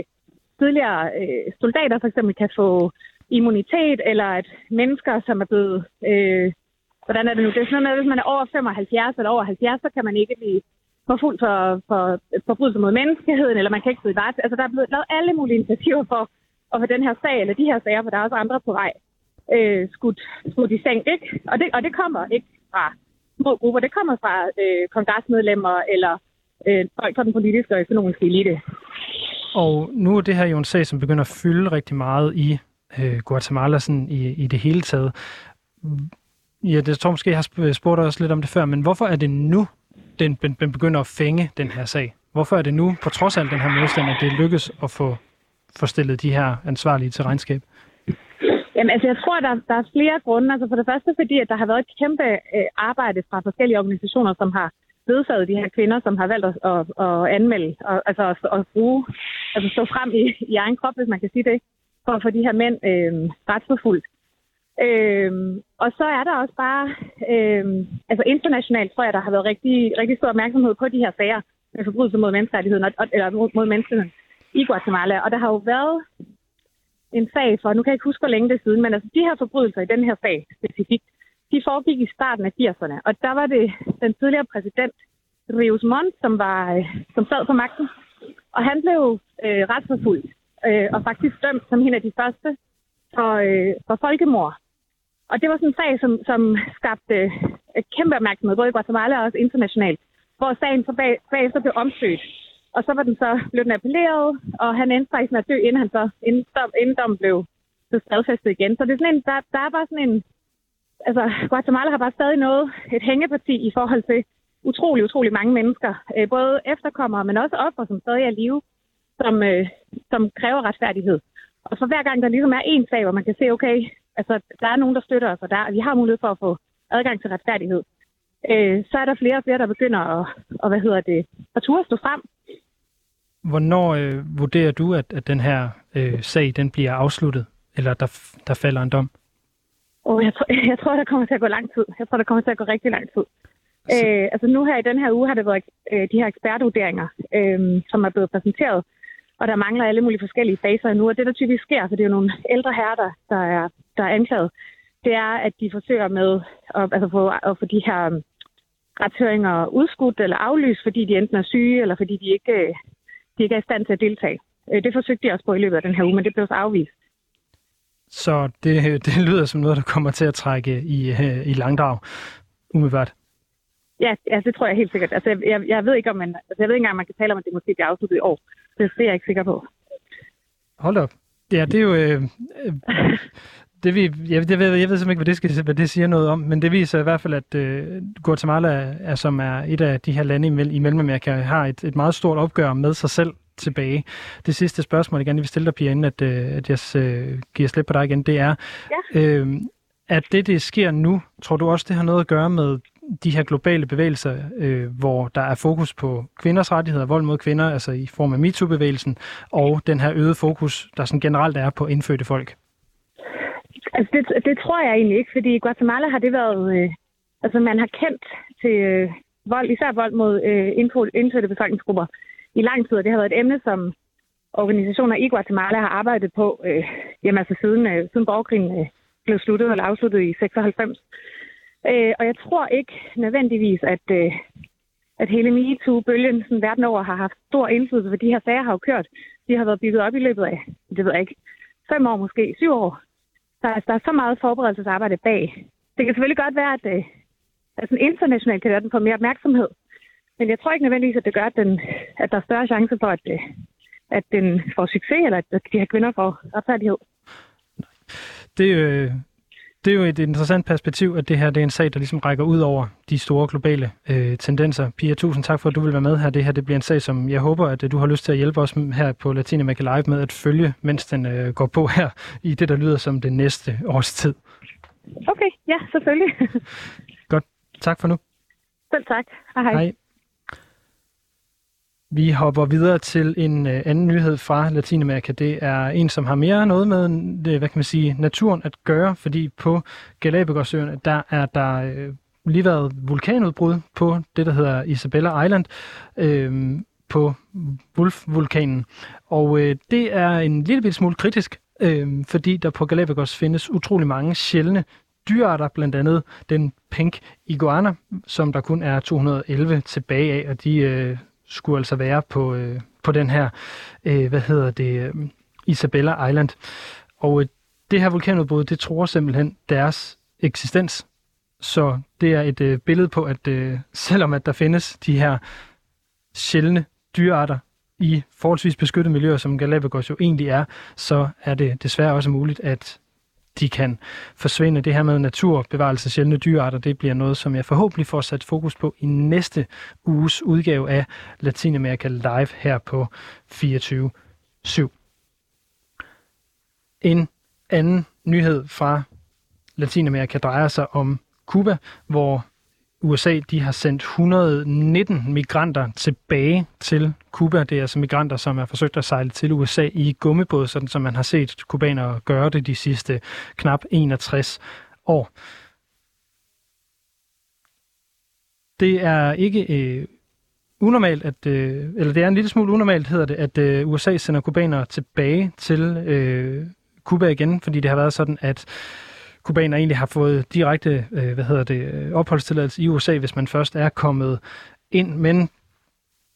tidligere øh, soldater for eksempel kan få immunitet, eller at mennesker, som er blevet... Øh, hvordan er det nu? Det er sådan noget med, at hvis man er over 75 eller over 70, så kan man ikke blive forfulgt for, for forbrydelse mod menneskeheden, eller man kan ikke sidde i varet. Altså, der er blevet lavet alle mulige initiativer for at få den her sag, eller de her sager, for der er også andre på vej, øh, skudt, skudt i seng, ikke? Og det, og det kommer ikke fra små grupper, det kommer fra øh, kongresmedlemmer, eller øh, folk fra den politiske og økonomiske elite. Og nu er det her jo en sag, som begynder at fylde rigtig meget i øh, Guatemala sådan i, i det hele taget. Ja, det tror måske, jeg har spurgt dig også lidt om det før, men hvorfor er det nu, den, den begynder at fænge den her sag? Hvorfor er det nu, på trods af den her modstand, at det lykkes at få, få stillet de her ansvarlige til regnskab? Jamen, altså, jeg tror, der, der er flere grunde. Altså, for det første fordi, at der har været et kæmpe øh, arbejde fra forskellige organisationer, som har ledsaget de her kvinder, som har valgt at, at, at anmelde, og, altså at, at bruge, altså stå frem i, i egen krop, hvis man kan sige det, for at få de her mænd øh, retsforfulgt. Øh, og så er der også bare, øh, altså internationalt tror jeg, der har været rigtig, rigtig stor opmærksomhed på de her sager med forbrydelser mod menneskerettigheden, eller mod, mod menneskeheden i Guatemala. Og der har jo været en sag for, nu kan jeg ikke huske, hvor længe det er siden, men altså de her forbrydelser i den her sag specifikt, de foregik i starten af 80'erne. Og der var det den tidligere præsident, Rios Montt, som, var, øh, som sad på magten. Og han blev øh, retsforfulgt øh, og faktisk dømt som en af de første for, øh, for folkemord. Og det var sådan en sag, som, som skabte øh, kæmpe opmærksomhed, både i Guatemala og også internationalt, hvor sagen så bag, bagefter blev omsøgt. Og så var den så blev den appelleret, og han endte faktisk med at dø, inden han så inden, dom, inden dom blev så stadfæstet igen. Så det er sådan en, der, der er bare sådan en, altså Guatemala har bare stadig noget, et hængeparti i forhold til utrolig, utrolig mange mennesker, øh, både efterkommere, men også offer, som stadig er i live, som, øh, som kræver retfærdighed. Og for hver gang der ligesom er en sag, hvor man kan se, okay, altså der er nogen, der støtter os, og der, vi har mulighed for at få adgang til retfærdighed, øh, så er der flere og flere, der begynder at, og, hvad hedder det, at turde stå frem. Hvornår øh, vurderer du, at, at den her øh, sag den bliver afsluttet, eller der, der falder en dom? Oh, jeg, tror, *laughs* jeg tror, der kommer til at gå lang tid. Jeg tror, der kommer til at gå rigtig lang tid. Så... Øh, altså nu her i den her uge har det været øh, de her ekspertvurderinger, øh, som er blevet præsenteret, og der mangler alle mulige forskellige faser nu. Og det, der typisk sker, for det er jo nogle ældre herrer, der, der, er, der er anklaget, det er, at de forsøger med at, altså få, at få de her um, retshøringer udskudt eller aflyst, fordi de enten er syge, eller fordi de ikke, øh, de ikke er i stand til at deltage. Øh, det forsøgte de også på i løbet af den her uge, men det blev så afvist. Så det, det lyder som noget, der kommer til at trække i, øh, i langdrag, umiddelbart. Ja, altså, det tror jeg helt sikkert. Altså, jeg, jeg ved ikke, om man, altså, jeg ved ikke engang, man kan tale om, at det måske bliver afsluttet i år. Det, det er jeg ikke sikker på. Hold op. Ja, det er jo... Øh, øh, *laughs* det vi, jeg, jeg, ved, jeg ved simpelthen ikke, hvad det, skal, hvad det siger noget om, men det viser i hvert fald, at øh, Guatemala, er, som er et af de her lande i, i Mellemamerika, har et, et meget stort opgør med sig selv tilbage. Det sidste spørgsmål, jeg gerne vil stille dig, Pia, inden at, øh, at jeg øh, giver slip på dig igen, det er, ja. øh, at det, det sker nu, tror du også, det har noget at gøre med de her globale bevægelser, øh, hvor der er fokus på kvinders rettigheder, vold mod kvinder, altså i form af MeToo-bevægelsen, og den her øget fokus, der sådan generelt er på indfødte folk? Altså, det, det tror jeg egentlig ikke, fordi i Guatemala har det været... Øh, altså, man har kendt til øh, vold, især vold mod øh, indfødte befolkningsgrupper i lang tid, og det har været et emne, som organisationer i Guatemala har arbejdet på, øh, jamen altså siden, øh, siden borgerkrigen øh, blev sluttet eller afsluttet i 96. Øh, og jeg tror ikke nødvendigvis, at, øh, at hele MeToo-bølgen sådan verden over har haft stor indflydelse, for de her sager har jo kørt. De har været bygget op i løbet af, det ved jeg ikke, fem år måske, syv år. Der, er, der er så meget forberedelsesarbejde bag. Det kan selvfølgelig godt være, at, øh, at sådan internationalt kan den få mere opmærksomhed. Men jeg tror ikke nødvendigvis, at det gør, at, den, at der er større chance for, at, øh, at den får succes, eller at de her kvinder får retfærdighed. Det, øh, det er jo et interessant perspektiv, at det her det er en sag, der ligesom rækker ud over de store globale øh, tendenser. Pia, tusind tak for, at du vil være med her. Det her det bliver en sag, som jeg håber, at du har lyst til at hjælpe os her på Latinamerika Live med at følge, mens den øh, går på her i det, der lyder som det næste års tid. Okay, ja, selvfølgelig. Godt. Tak for nu. Selv tak. Hej hej. Vi hopper videre til en øh, anden nyhed fra Latinamerika. Det er en, som har mere noget med det, hvad kan man sige, naturen at gøre, fordi på Galapagosøerne, der er der øh, lige været vulkanudbrud på det, der hedder Isabella Island, øh, på Wolf-vulkanen. Og øh, det er en lille smule kritisk, øh, fordi der på Galapagos findes utrolig mange sjældne dyrearter, blandt andet den pink iguana, som der kun er 211 tilbage af, og de øh, skulle altså være på, øh, på den her, øh, hvad hedder det, øh, Isabella Island. Og øh, det her vulkanudbrud, det tror simpelthen deres eksistens. Så det er et øh, billede på, at øh, selvom at der findes de her sjældne dyrearter i forholdsvis beskyttede miljøer, som Galapagos jo egentlig er, så er det desværre også muligt, at de kan forsvinde. Det her med naturbevarelse af sjældne dyrearter, det bliver noget, som jeg forhåbentlig får sat fokus på i næste uges udgave af Latinamerika Live her på 24.7. En anden nyhed fra Latinamerika drejer sig om Cuba, hvor USA de har sendt 119 migranter tilbage til Cuba. Det er altså migranter, som har forsøgt at sejle til USA i gummibåd, sådan som man har set kubanere gøre det de sidste knap 61 år. Det er ikke øh, unormalt, at, øh, eller det er en lille smule unormalt, hedder det, at øh, USA sender kubanere tilbage til øh, Cuba igen, fordi det har været sådan, at kubaner egentlig har fået direkte øh, hvad hedder det, øh, opholdstilladelse i USA, hvis man først er kommet ind, men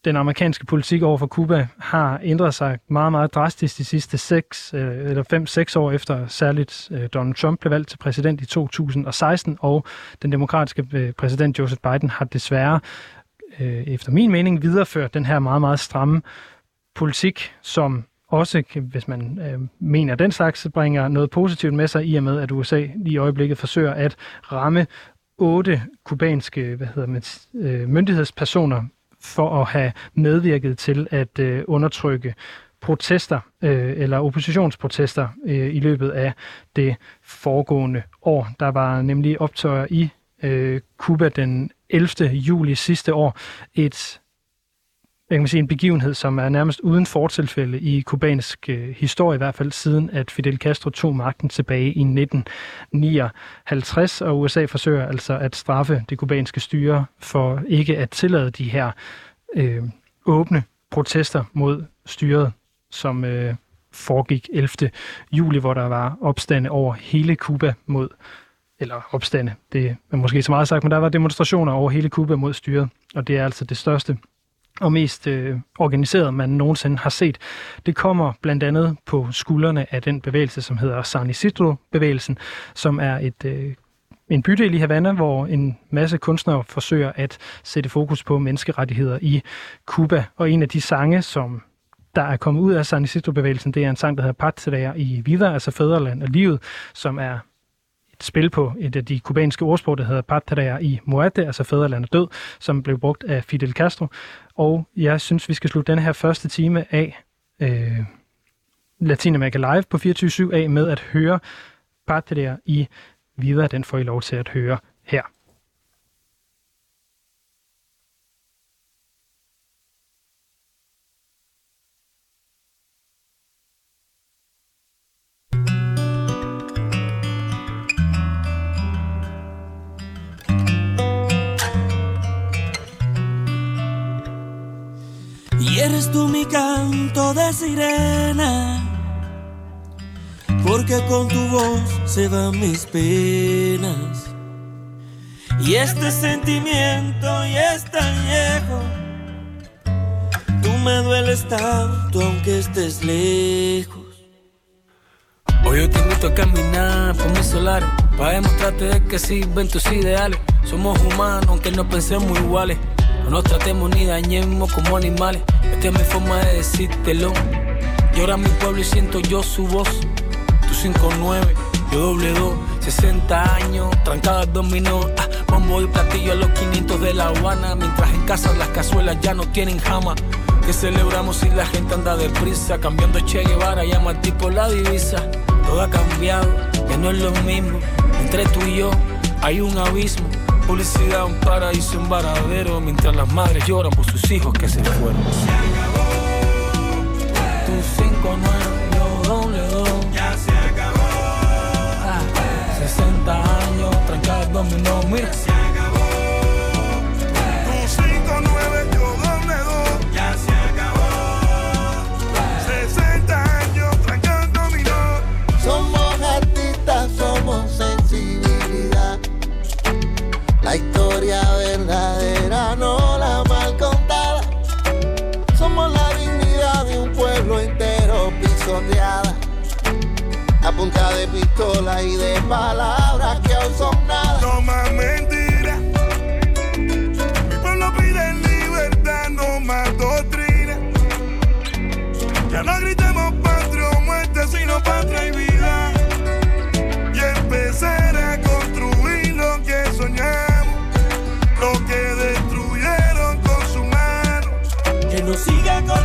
den amerikanske politik over for Cuba har ændret sig meget, meget drastisk de sidste 6 øh, eller 5-6 år efter særligt øh, Donald Trump blev valgt til præsident i 2016, og den demokratiske præsident Joseph Biden har desværre, efter min mening, videreført den her meget, meget stramme politik, som også, hvis man øh, mener den slags, bringer noget positivt med sig, i og med, at USA lige i øjeblikket forsøger at ramme otte kubanske hvad hedder man, øh, myndighedspersoner for at have medvirket til at øh, undertrykke protester øh, eller oppositionsprotester øh, i løbet af det foregående år. Der var nemlig optøjer i øh, Cuba den 11. juli sidste år. Et jeg kan sige, en begivenhed, som er nærmest uden fortilfælde i kubansk øh, historie, i hvert fald siden, at Fidel Castro tog magten tilbage i 1959, og USA forsøger altså at straffe det kubanske styre for ikke at tillade de her øh, åbne protester mod styret, som øh, foregik 11. juli, hvor der var opstande over hele Kuba mod eller opstande, det er måske så meget sagt, men der var demonstrationer over hele Kuba mod styret, og det er altså det største og mest øh, organiseret, man nogensinde har set. Det kommer blandt andet på skuldrene af den bevægelse, som hedder San Isidro-bevægelsen, som er et øh, en bydel i Havana, hvor en masse kunstnere forsøger at sætte fokus på menneskerettigheder i Cuba. Og en af de sange, som der er kommet ud af San Isidro-bevægelsen, det er en sang, der hedder Patria i Vida, altså Fæderland og Livet, som er spil på et af de kubanske ordsprog, der hedder Patria i Muerte, altså fædreland og Død, som blev brugt af Fidel Castro. Og jeg synes, vi skal slutte den her første time af øh, Latinamerika Live på 24-7 af med at høre Patria i Vida. Den får I lov til at høre her. Eres tú mi canto de sirena, porque con tu voz se van mis penas. Y este sentimiento ya es tan viejo, tú me dueles tanto aunque estés lejos. Hoy yo te invito a caminar por mis solares, para demostrarte que sirven tus ideales. Somos humanos aunque no pensemos iguales. No nos tratemos ni dañemos como animales. Esta es mi forma de decírtelo. Llora mi pueblo y siento yo su voz. Tú 5-9, yo doble 2. 60 años, trancadas dominó. Ah, bombo y platillo a los 500 de La Habana. Mientras en casa las cazuelas ya no tienen jama. Que celebramos si la gente anda deprisa. Cambiando Che Guevara, llama al tipo la divisa. Todo ha cambiado, ya no es lo mismo. Entre tú y yo hay un abismo. Publicidad, un paraíso, un varadero, mientras las madres lloran por sus hijos que se fueron. Se acabó. Tu 5 yo doble Ya se acabó. Ah, 60 años, trancados dominó, mira. Punta de pistola y de palabras que aún son nada. No más mentiras. Mi pueblo pide libertad, no más doctrina. Ya no gritemos patria o muerte, sino patria y vida. Y empezar a construir lo que soñamos, lo que destruyeron con sus manos. Que no siga corriendo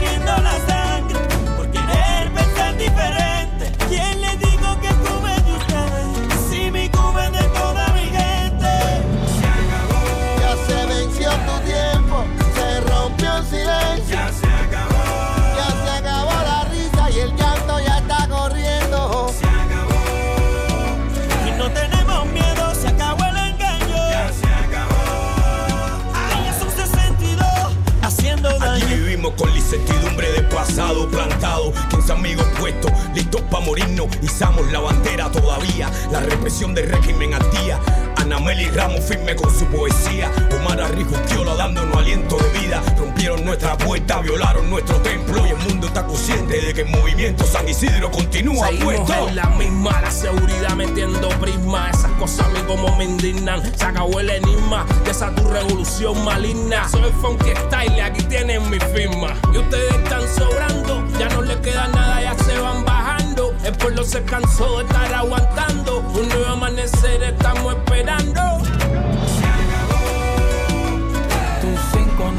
izamos la bandera todavía, la represión del régimen al día. Anameli Ramos firme con su poesía, Omar Arrigustiola dándonos aliento de vida, rompieron nuestra puerta, violaron nuestro templo y el mundo está consciente de que el movimiento San Isidro continúa Seguimos puesto. en la misma, la seguridad metiendo prisma. Esas cosas a mí como me indignan. Se acabó el enigma de esa tu revolución maligna. Soy funky style, aquí tienen mi firma. Y ustedes están sobrando, ya no les queda nada, ya. El pueblo se cansó de estar aguantando. Un nuevo amanecer estamos esperando. Tu 5-9,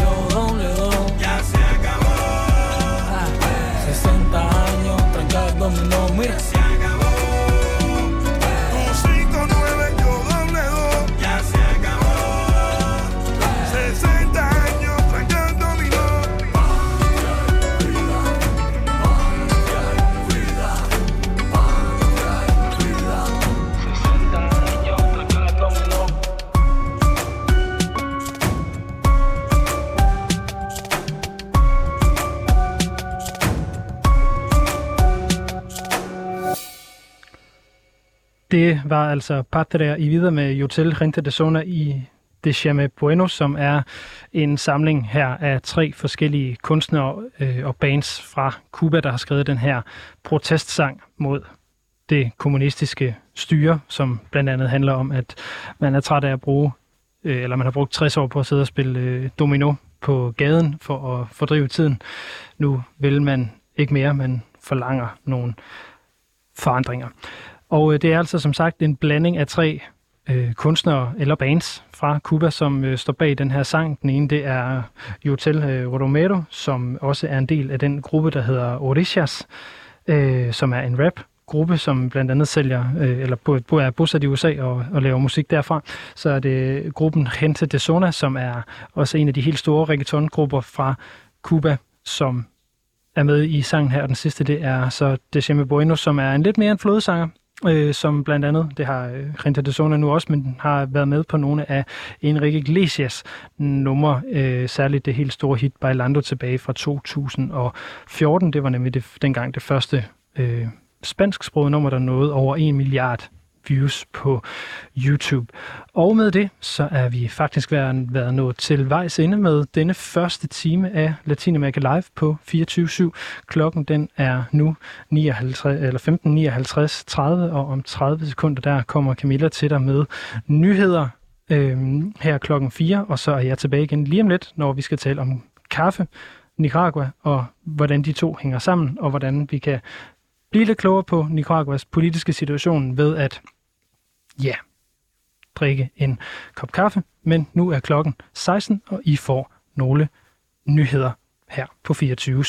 yo doble dos. Ya se acabó, 60 años, tranca el dominó, mira. Det var altså Patria i videre med Hotel Rente de Zona i De Chame Bueno, som er en samling her af tre forskellige kunstnere øh, og bands fra Cuba, der har skrevet den her protestsang mod det kommunistiske styre, som blandt andet handler om, at man er træt af at bruge, øh, eller man har brugt 60 år på at sidde og spille øh, domino på gaden for at fordrive tiden. Nu vil man ikke mere, men forlanger nogle forandringer. Og øh, det er altså som sagt en blanding af tre øh, kunstnere eller bands fra Cuba, som øh, står bag den her sang. Den ene det er øh, Jotel øh, Romero, som også er en del af den gruppe, der hedder Orishas, øh, som er en rap gruppe, som blandt andet sælger, øh, eller bo, er bosat i USA og, og laver musik derfra. Så er det gruppen Gente de Zona, som er også en af de helt store reggaeton-grupper fra Cuba, som er med i sangen her. Den sidste, det er så Decime Bueno, som er en lidt mere en flådesanger, øh, som blandt andet, det har øh, Renta de Sona nu også, men har været med på nogle af Enrique Iglesias numre, øh, særligt det helt store hit Bailando tilbage fra 2014. Det var nemlig det, dengang det første øh, spansksprogede nummer, der nåede over 1 milliard views på YouTube. Og med det, så er vi faktisk været, været nået til vejs ende med denne første time af Latinamerika Live på 24-7. Klokken den er nu 59, eller 15.59.30, 30, og om 30 sekunder der kommer Camilla til dig med nyheder øhm, her klokken 4, og så er jeg tilbage igen lige om lidt, når vi skal tale om kaffe, Nicaragua, og hvordan de to hænger sammen, og hvordan vi kan blive lidt klogere på Nicaraguas politiske situation ved at, ja, drikke en kop kaffe. Men nu er klokken 16, og I får nogle nyheder her på 24